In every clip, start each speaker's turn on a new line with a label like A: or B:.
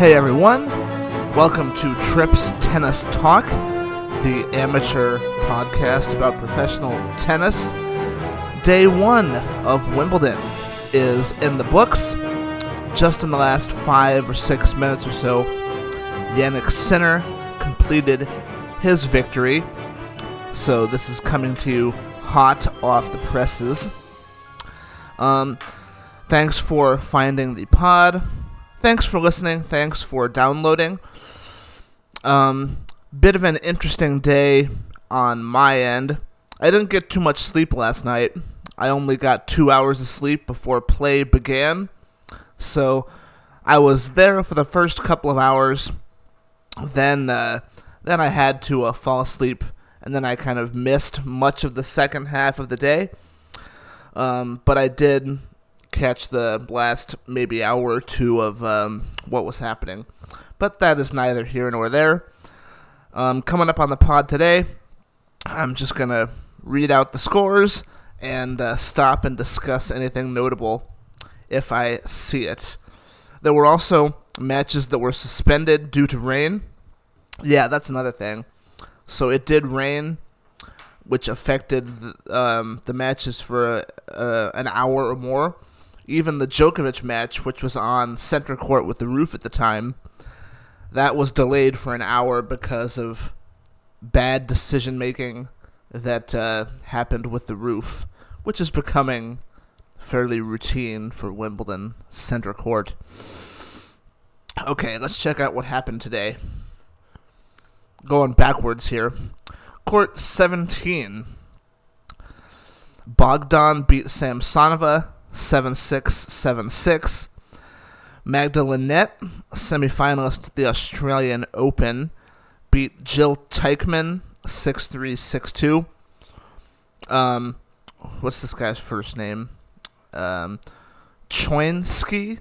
A: Hey everyone, welcome to Trips Tennis Talk, the amateur podcast about professional tennis. Day one of Wimbledon is in the books. Just in the last five or six minutes or so, Jannik Sinner completed his victory. So this is coming to you hot off the presses. Um, thanks for finding the pod. Thanks for listening. Thanks for downloading. Um, bit of an interesting day on my end. I didn't get too much sleep last night. I only got two hours of sleep before play began. So I was there for the first couple of hours. Then, uh, then I had to uh, fall asleep, and then I kind of missed much of the second half of the day. Um, but I did catch the last maybe hour or two of um, what was happening. But that is neither here nor there. Um, coming up on the pod today, I'm just going to read out the scores and uh, stop and discuss anything notable if I see it. There were also matches that were suspended due to rain. Yeah, that's another thing. So it did rain, which affected the, um, the matches for uh, an hour or more. Even the Djokovic match, which was on center court with the roof at the time, that was delayed for an hour because of bad decision making that uh, happened with the roof, which is becoming fairly routine for Wimbledon center court. Okay, let's check out what happened today. Going backwards here. Court 17. Bogdan beat Samsonova 7 6 7 6. Magda Linette, semifinalist at the Australian Open, beat Jill Teichmann 6 3 6 2. Um, what's this guy's first name? Um, Choinski,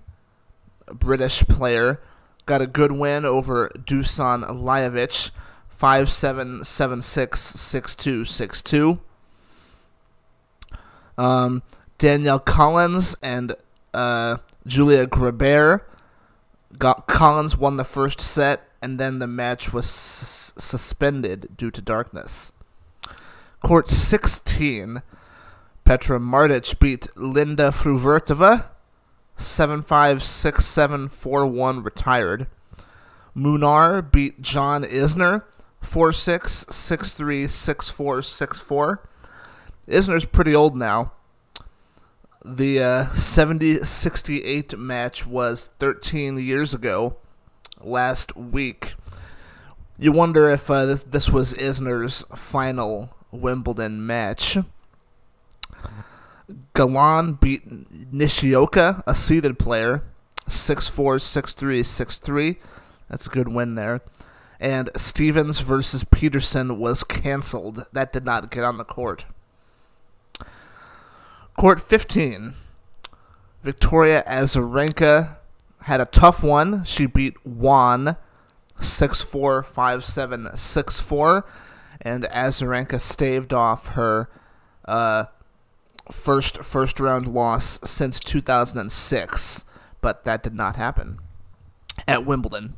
A: British player, got a good win over Dusan Lajovic 5 7 7 6 6 2 6 2. Um, Danielle Collins and uh, Julia Grabher. Got, Collins won the first set, and then the match was s- suspended due to darkness. Court 16. Petra Martic beat Linda Fruhvirtova 7 5 6 7 4 1 retired. Munar beat John Isner 4 6 6 3 6 4 6 4. Isner's pretty old now. The uh, 70 68 match was 13 years ago, last week. You wonder if uh, this, this was Isner's final Wimbledon match. Galan beat Nishioka, a seeded player, 6-4, 6-3, 6-3. That's a good win there. And Stevens versus Peterson was canceled. That did not get on the court. Court 15. Victoria Azarenka had a tough one. She beat Yuan 6-4, 5-7, 6-4. And Azarenka staved off her uh, first first round loss since 2006, but that did not happen at Wimbledon.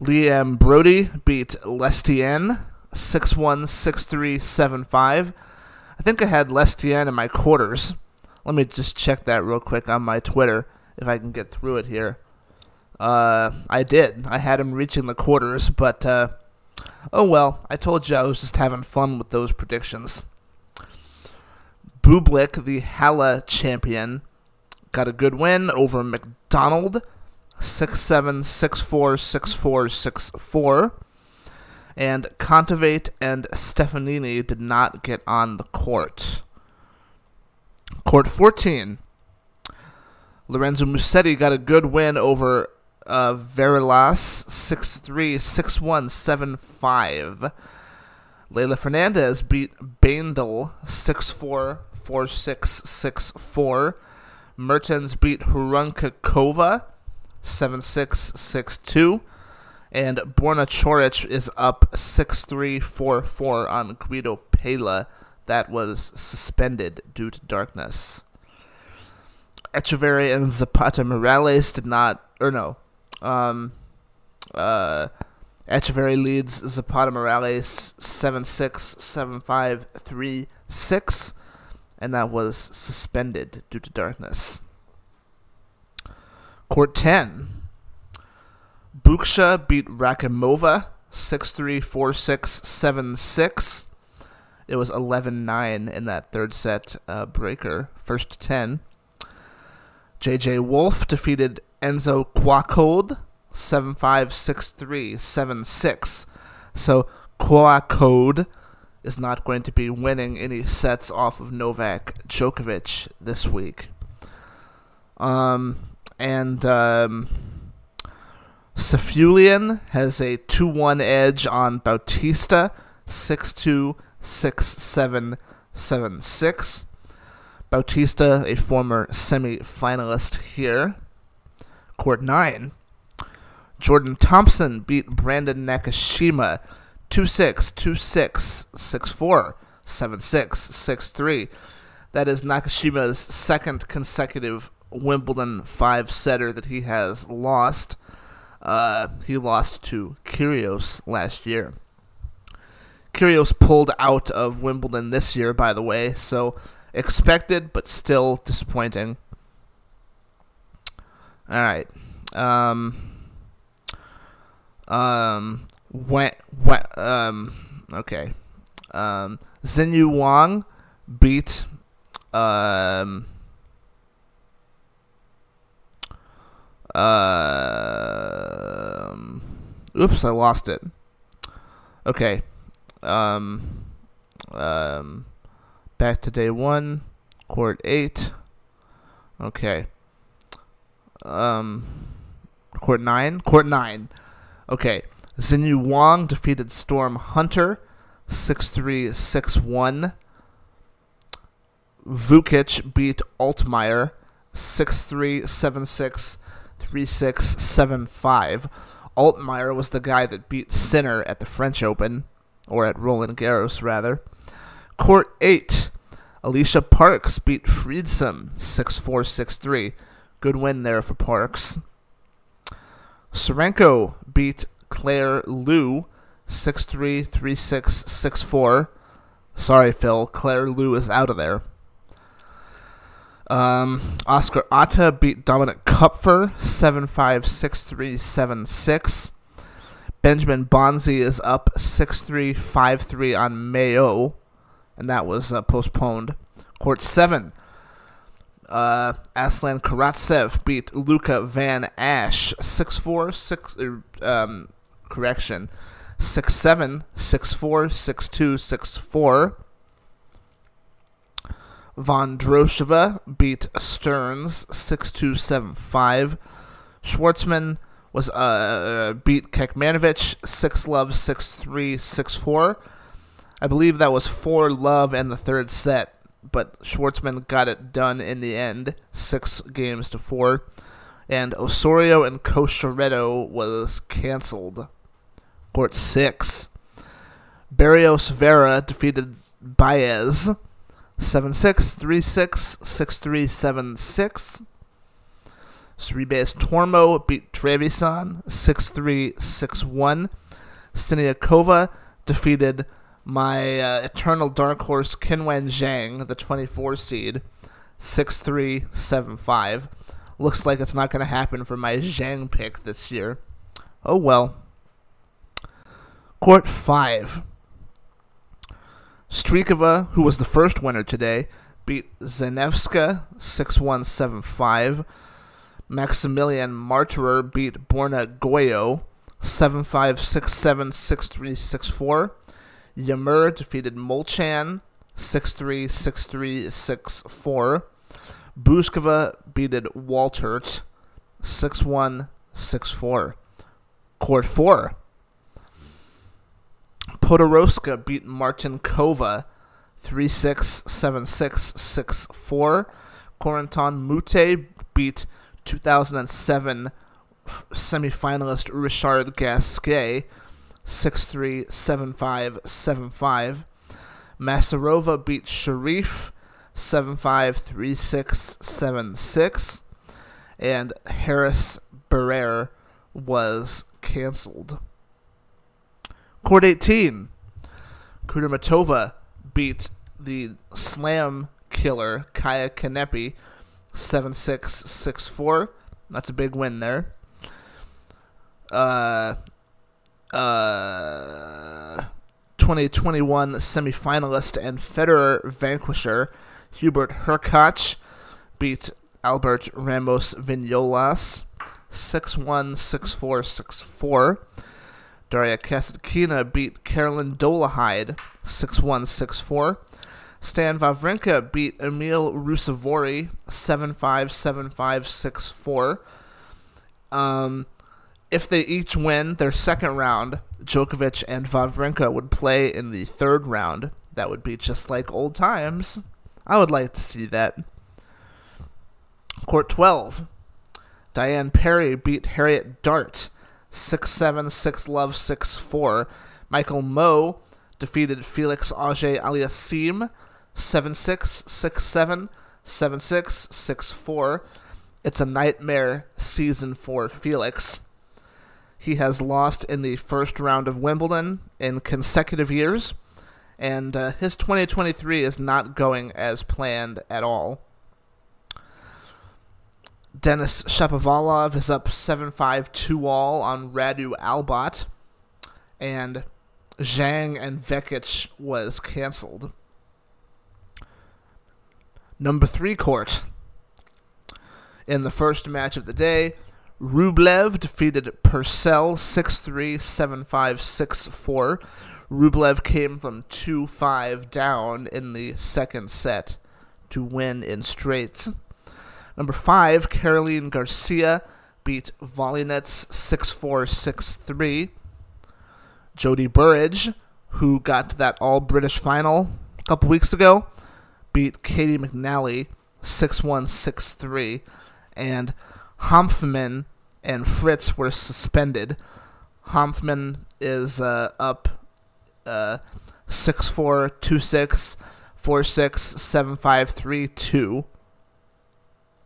A: Liam Broady beat Lestienne 6 1, 6 3, 7 5. I think I had Lestienne in my quarters. Let me just check that real quick on my Twitter if I can get through it here. Uh, I did. I had him reaching the quarters, but uh, oh well. I told you I was just having fun with those predictions. Bublik, the Halle champion, got a good win over McDonald, 6-7, 6-4, 6-4, 6-4. And Kontaveit and Stefanini did not get on the court. Court 14. Lorenzo Musetti got a good win over uh, Varillas, 6-3, 6-1, 7-5. Leylah Fernandez beat Baindl 6-4, 4-6, 6-4. Mertens beat Hruncakova 7-6, 6-2. And Borna Coric is up 6-3, 4-4 on Guido Pella. That was suspended due to darkness. Etcheverry and Zapata Morales did not, or no, Um, uh, Etcheverry leads Zapata Morales 7 6, 7 5, 3 6, and that was suspended due to darkness. Court 10. Bucsa beat Rakhimova 6 3, 4 6, 7 6. It was 11 9 in that third set uh, breaker, first 10. JJ Wolf defeated Enzo Couacaud 7 5, 6 3, 7 6. So Couacaud is not going to be winning any sets off of Novak Djokovic this week. Um, and um, Safiullin has a 2 1 edge on Bautista 6 2, 6 7, 7 6. Bautista, a former semi finalist here. Court 9. Jordan Thompson beat Brandon Nakashima 2 6, 2 6, 6 4, 7 6, 6 3. That is Nakashima's second consecutive Wimbledon five setter that he has lost. Uh, he lost to Kyrgios last year. Kyrgios pulled out of Wimbledon this year, by the way, so expected but still disappointing. All right. Um, um, when, when, um, okay. Um, Xinyu Wang beat, um, um, oops, I lost it. Okay. Um, um, back to day one, court eight. Okay. Um, court nine, court nine. Okay. Xinyu Wang defeated Storm Hunter 6 3 6 1. Vukic beat Altmaier 6 3 7 6 3 6 7 5. Altmaier was the guy that beat Sinner at the French Open, or at Roland Garros, rather. Court 8. Alycia Parks beat Friedsam 6 4 6 3. Good win there for Parks. Serenko beat Claire Liu 633664. Sorry, Phil. Claire Liu is out of there. Um, Oscar Otte beat Dominik Koepfer 756376. Benjamin Bonzi is up 6353 on Mayot, and that was uh, postponed. Court 7. Uh, Aslan Karatsev beat Luca Van Assche 6 4 6 er, um, correction 6 7 6 4 6 2 6 4 Vondrousova beat Stearns 6 2 7 5 Schwartzman was uh, beat Kekmanovic 6 love 6 3 6 4 I believe that was 4 love in the third set but Schwartzman got it done in the end, six games to four. And Osorio and Cocciaretto was canceled. Court six. Barrios Vera defeated Baez 7 6, 3 6, 6 3, 7 6. Sorribes Tormo beat Trevisan 6 3, 6 1. Siniakova defeated my uh, eternal dark horse Qinwen Zheng, the 24 seed, 6375. Looks like it's not going to happen for my Zheng pick this year. Oh well. Court 5. Strycova, who was the first winner today, beat Zanevska 6175. Maximilian Marterer beat Borna Gojo 7567 6364. Yamur defeated Molcan 6-3, 6-3, 6-4. Bouzkova beated Waltert 6-1, 6-4. Court 4. Podoroska beat Martincova 3-6, 7-6, 6-4. Corentin Moutet beat 2007 semifinalist Richard Gasquet Six three seven five seven five. Masarova beat Sherif seven five three six seven six, and Harris Barrere was canceled. Court 18. Kudermetova beat the slam killer Kaia Kanepi 7-6, 6-4. That's a big win there. Uh, uh, 2021 semifinalist and Federer vanquisher Hubert Hurkacz beat Albert Ramos Vinolas 6-1, 6-4, 6-4. Daria Kasatkina beat Carolyn Dolehide 6-1, 6-4. Stan Wawrinka beat Emil Ruusuvuori 7-5, 7-5, 6-4. Um, if they each win their second round, Djokovic and Wawrinka would play in the third round. That would be just like old times. I would like to see that. Court 12. Diane Parry beat Harriet Dart 6 7, 6 love, 6 4. Michael Mmoh defeated Felix Auger Aliassime 7 6, 6 7, 7 6, 6 4. It's a nightmare season for Felix. He has lost in the first round of Wimbledon in consecutive years, and uh, his 2023 is not going as planned at all. Denis Shapovalov is up 7-5 2 all on Radu Albot, and Zhang and Vekic was canceled. Number 3 court. In the first match of the day, Rublev defeated Purcell 6-3, 7-5, 6-4. Rublev came from 2-5 down in the second set to win in straights. Number 5, Caroline Garcia beat Volynets 6-4, 6-3. Jodie Burrage, who got to that all-British final a couple weeks ago, beat Caty McNally 6-1, 6-3. And Hanfmann and Fritz were suspended. Hanfmann is uh, up uh, 6-4, 2-6, 4-6, 7-5, 3-2.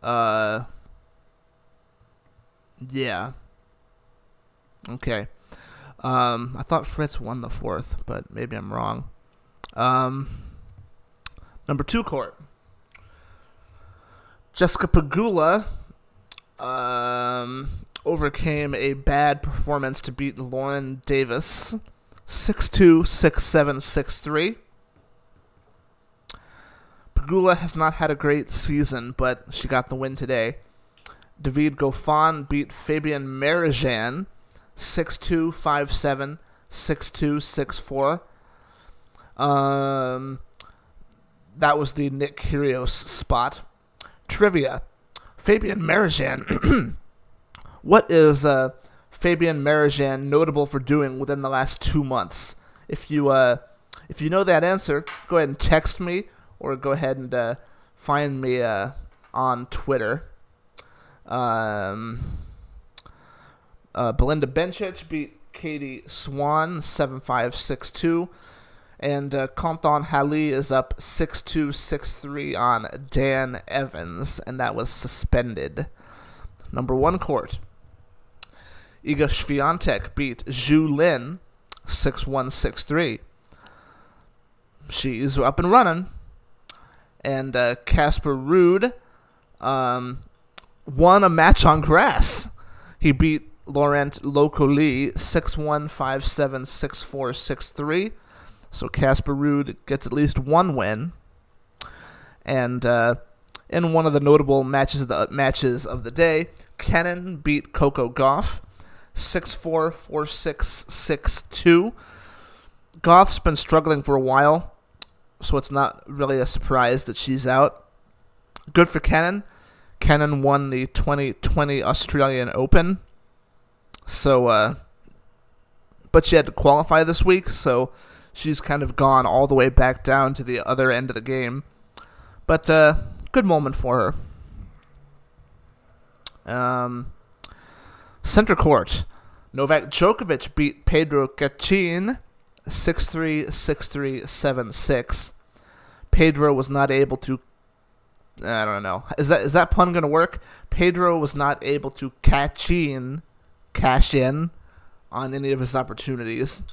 A: Uh, yeah. Okay. Um, I thought Fritz won the fourth, but maybe I'm wrong. Um, number two court. Jessica Pegula um, overcame a bad performance to beat Lauren Davis 6-2, 6-7, 6-3. Pegula has not had a great season, but she got the win today. David Goffin beat Fabian Marozsan 6-2, 5-7, 6-2, 6-4. Um, that was the Nick Kyrgios spot. Trivia. Fabian Marozsan. what is uh, Fabian Marozsan notable for doing within the last two months? If you uh, if you know that answer, go ahead and text me or go ahead and uh, find me uh, on Twitter. Um, uh, Belinda Bencic beat Katie Swan 7-5-6-2. And uh, Quentin Halys is up 6-2, 6-3 on Dan Evans, and that was suspended. Number one court. Iga Swiatek beat Zhu Lin 6-1, 6-3. She's up and running. And uh, Casper Ruud um, won a match on grass. He beat Laurent Lokoli 6-1, 5-7, 6-4, 6-3. So Casper Ruud gets at least one win. And uh, in one of the notable matches of the matches of the day, Kenin beat Coco Gauff 6-4, 4-6, 6-2. Gauff's been struggling for a while, so it's not really a surprise that she's out. Good for Kenin. Kenin won the 2020 Australian Open. So, uh, but she had to qualify this week, so she's kind of gone all the way back down to the other end of the game. But uh, good moment for her. Um, center court. Novak Djokovic beat Pedro Cachin 6-3, 6-3, 7-6. Pedro was not able to I don't know. Is that is that pun going to work? Pedro was not able to catch in cash in on any of his opportunities.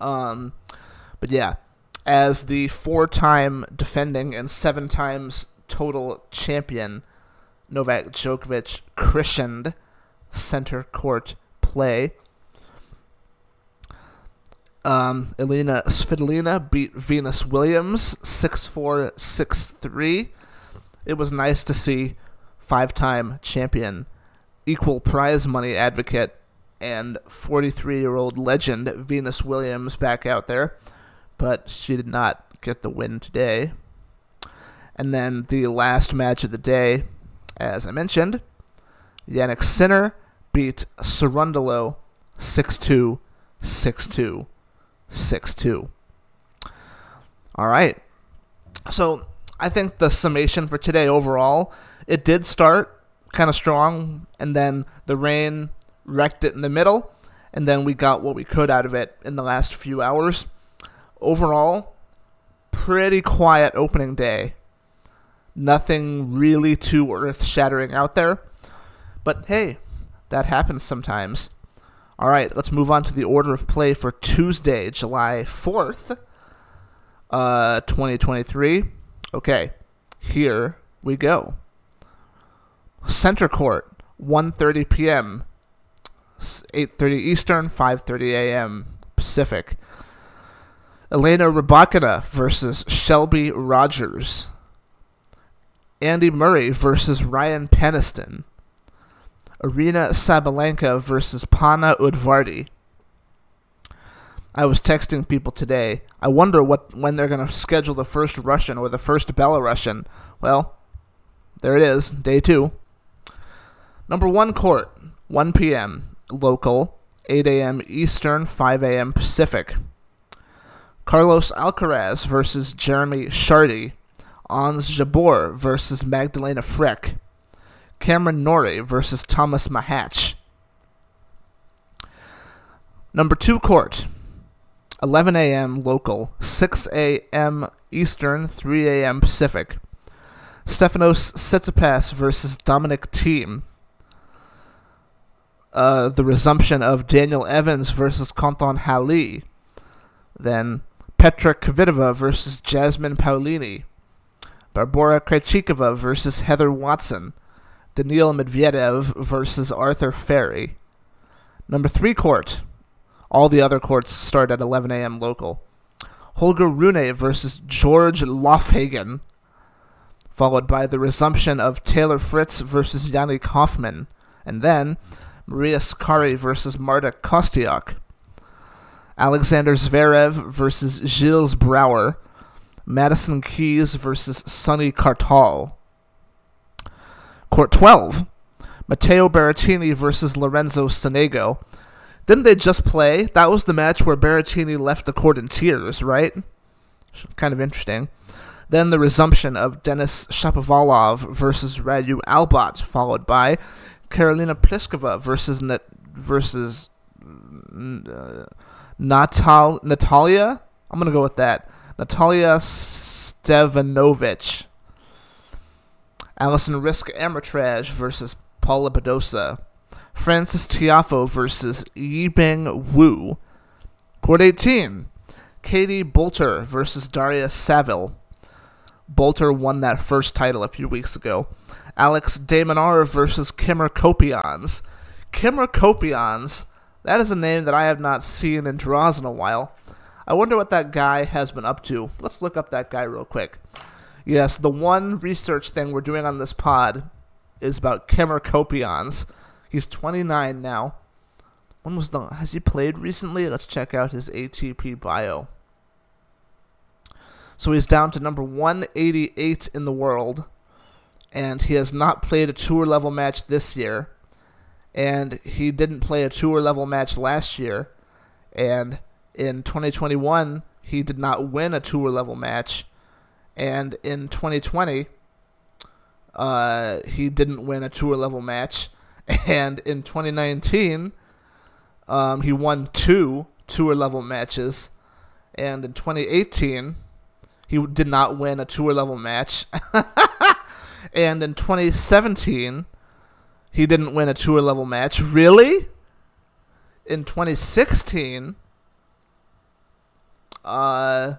A: Um, but yeah, as the four-time defending and seven times total champion, Novak Djokovic christened center court play. Um, Elena Svitolina beat Venus Williams 6 4 6 3. It was nice to see five time champion, equal prize money advocate, and 43 year old legend Venus Williams back out there, but she did not get the win today. And then the last match of the day, as I mentioned, Jannik Sinner beat Cerundolo 6 2 6 2 6 2. All right. So I think the summation for today overall, it did start kind of strong, and then the rain wrecked it in the middle, and then we got what we could out of it in the last few hours. Overall, pretty quiet opening day. Nothing really too earth shattering out there. But hey, that happens sometimes. All right, let's move on to the order of play for Tuesday, July 4th, uh, 2023. Okay, here we go. Center Court, 1:30 p.m. 8:30 Eastern, 5:30 a.m. Pacific. Elena Rybakina versus Shelby Rogers. Andy Murray versus Ryan Peniston. Aryna Sabalenka versus Panna Udvardi. I was texting people today. I wonder what when they're going to schedule the first Russian or the first Belarusian. Well, there it is, day two. Number one court, 1 p.m. local, 8 a.m. Eastern, 5 a.m. Pacific. Carlos Alcaraz versus Jeremy Chardy. Ons Jabeur versus Magdalena Frech. Cameron Norrie versus Thomas Machac. Number two court, 11 a.m. local, 6 a.m. Eastern, 3 a.m. Pacific. Stefanos Tsitsipas versus Dominic Thiem. Uh, the resumption of Daniel Evans versus Quentin Halys. Then Petra Kvitova versus Jasmine Paolini. Barbora Krejcikova versus Heather Watson. Daniil Medvedev versus Arthur Fery. Number three court. All the other courts start at 11 a.m. local. Holger Rune versus George Loffhagen. Followed by the resumption of Taylor Fritz versus Yannick Hanfmann. And then Maria Sakkari versus Marta Kostyuk. Alexander Zverev versus Gijs Brouwer. Madison Keys versus Sonay Kartal. Court 12, Matteo Berrettini versus Lorenzo Sonego. Didn't they just play? That was the match where Berrettini left the court in tears, right? Kind of interesting. Then the resumption of Denis Shapovalov versus Radu Albot, followed by Karolina Pliskova versus versus uh, Natal Natalia. I'm gonna go with that. Natalia Stevanovic. Alison Riske Amritraj versus Paula Badosa. Frances Tiafoe versus Yibing Wu. Court 18. Katie Boulter versus Daria Saville. Boulter won that first title a few weeks ago. Alex de Minaur versus Kimmer Coppejans. Kimmer Coppejans, that is a name that I have not seen in draws in a while. I wonder what that guy has been up to. Let's look up that guy real quick. Yes, the one research thing we're doing on this pod is about Kimmer Coppejans. He's 29 now. When was the has he played recently? Let's check out his ATP bio. So he's down to number 188 in the world, and he has not played a tour level match this year, and he didn't play a tour level match last year, and in 2021 he did not win a tour level match, and in 2020, uh, he didn't win a tour level match. And in 2019, um, he won two tour level matches. And in 2018, he did not win a tour level match. and in 2017, he didn't win a tour level match. Really? in 2016, uh,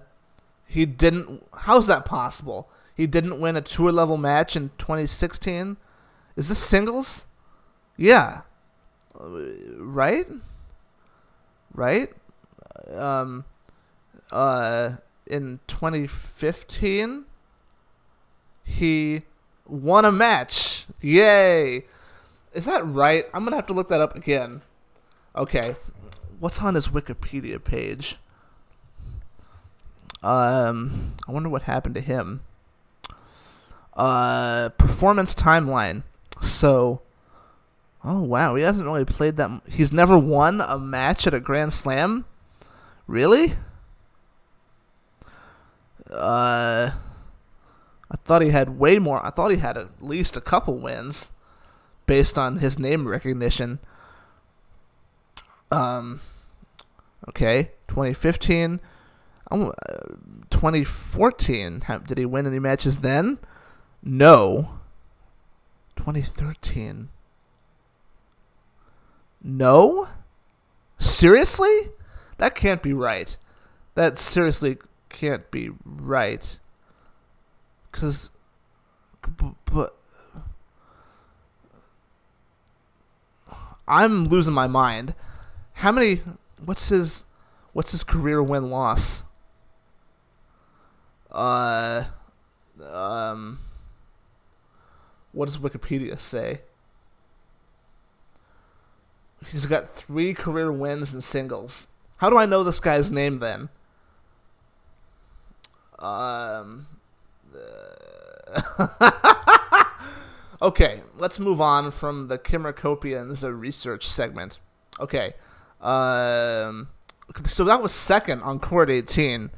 A: he didn't. How's that possible? He didn't win a tour level match in 2016. Is this singles? Yeah. Uh, right? Right? Um, uh, in 2015, he won a match. Yay! Is that right? I'm gonna have to look that up again. Okay, what's on his Wikipedia page? Um, I wonder what happened to him. Uh, performance timeline. So, oh wow, he hasn't really played that. M- he's never won a match at a Grand Slam. Really? Uh, I thought he had way more. I thought he had at least a couple wins based on his name recognition. Um, okay, 2015. Um, uh, 2014. Did he win any matches then? No. 2013. No? Seriously? That can't be right. That seriously can't be right. Cuz but I'm losing my mind. How many what's his what's his career win loss? Uh um what does Wikipedia say? He's got three career wins in singles. How do I know this guy's name then? Um. Okay, let's move on from the Kimmer Coppejans research segment. Okay. Um. So that was second on court 18.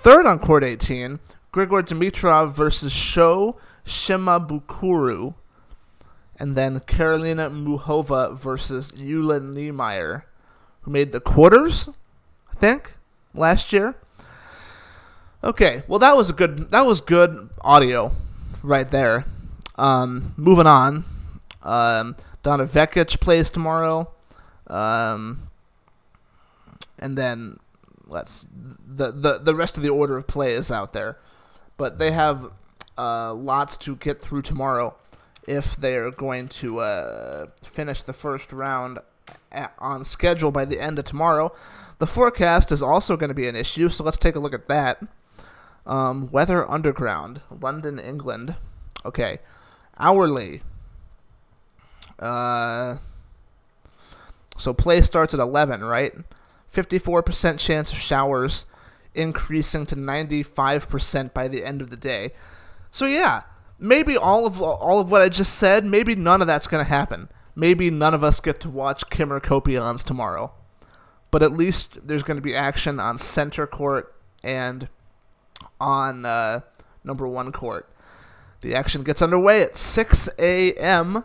A: Third on court 18, Grigor Dimitrov versus Sho Shimabukuro and then Karolina Muchova versus Jule Niemeier, who made the quarters, I think, last year. Okay, well that was a good that was good audio right there. Um, moving on, um, Donna Vekic plays tomorrow, um, and then let's the, the the rest of the order of play is out there, but they have uh, lots to get through tomorrow if they're going to uh, finish the first round at, on schedule by the end of tomorrow. The forecast is also going to be an issue, so let's take a look at that. Um, Weather Underground, London, England. Okay, hourly. Uh, so play starts at 11, right? 54% chance of showers, increasing to 95% by the end of the day. So yeah, maybe all of all of what I just said, maybe none of that's going to happen. Maybe none of us get to watch Kimmer Coppejans tomorrow. But at least there's going to be action on center court and on uh, number one court. The action gets underway at 6 a.m.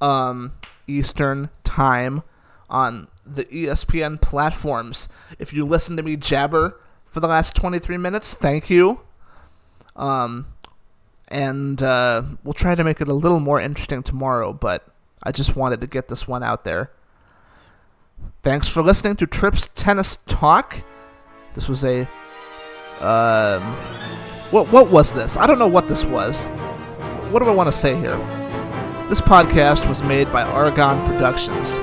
A: Um, Eastern Time on the ESPN platforms. If you listen to me jabber for the last 23 minutes, thank you. Um, and uh, we'll try to make it a little more interesting tomorrow, but I just wanted to get this one out there. Thanks for listening to Trips Tennis Talk. This was a um, what what was this? I don't know what this was. What do I want to say here? This podcast was made by Argon Productions.